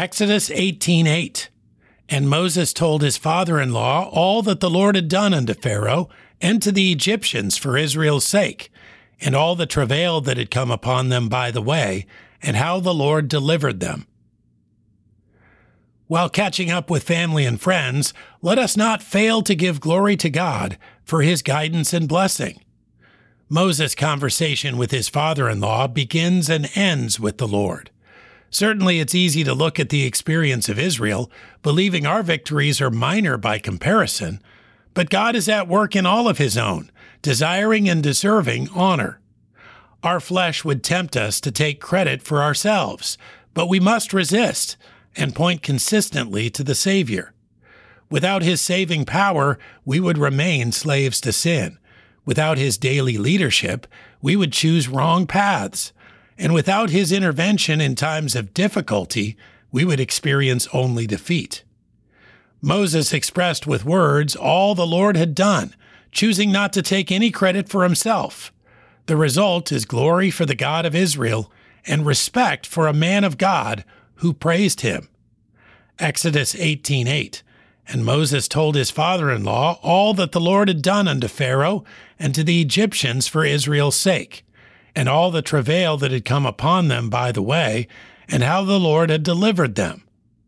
Exodus 18:8. And Moses told his father-in-law all that the Lord had done unto Pharaoh and to the Egyptians for Israel's sake, and all the travail that had come upon them by the way, and how the Lord delivered them. While catching up with family and friends, let us not fail to give glory to God for his guidance and blessing. Moses' conversation with his father in law begins and ends with the Lord. Certainly, it's easy to look at the experience of Israel, believing our victories are minor by comparison, but God is at work in all of his own, desiring and deserving honor. Our flesh would tempt us to take credit for ourselves, but we must resist and point consistently to the Savior. Without his saving power, we would remain slaves to sin. Without his daily leadership, we would choose wrong paths and without his intervention in times of difficulty, we would experience only defeat. Moses expressed with words all the Lord had done, choosing not to take any credit for himself. The result is glory for the God of Israel and respect for a man of God who praised him. Exodus 18:8 And Moses told his father-in-law all that the Lord had done unto Pharaoh and to the Egyptians for Israel's sake and all the travail that had come upon them by the way, and how the Lord had delivered them.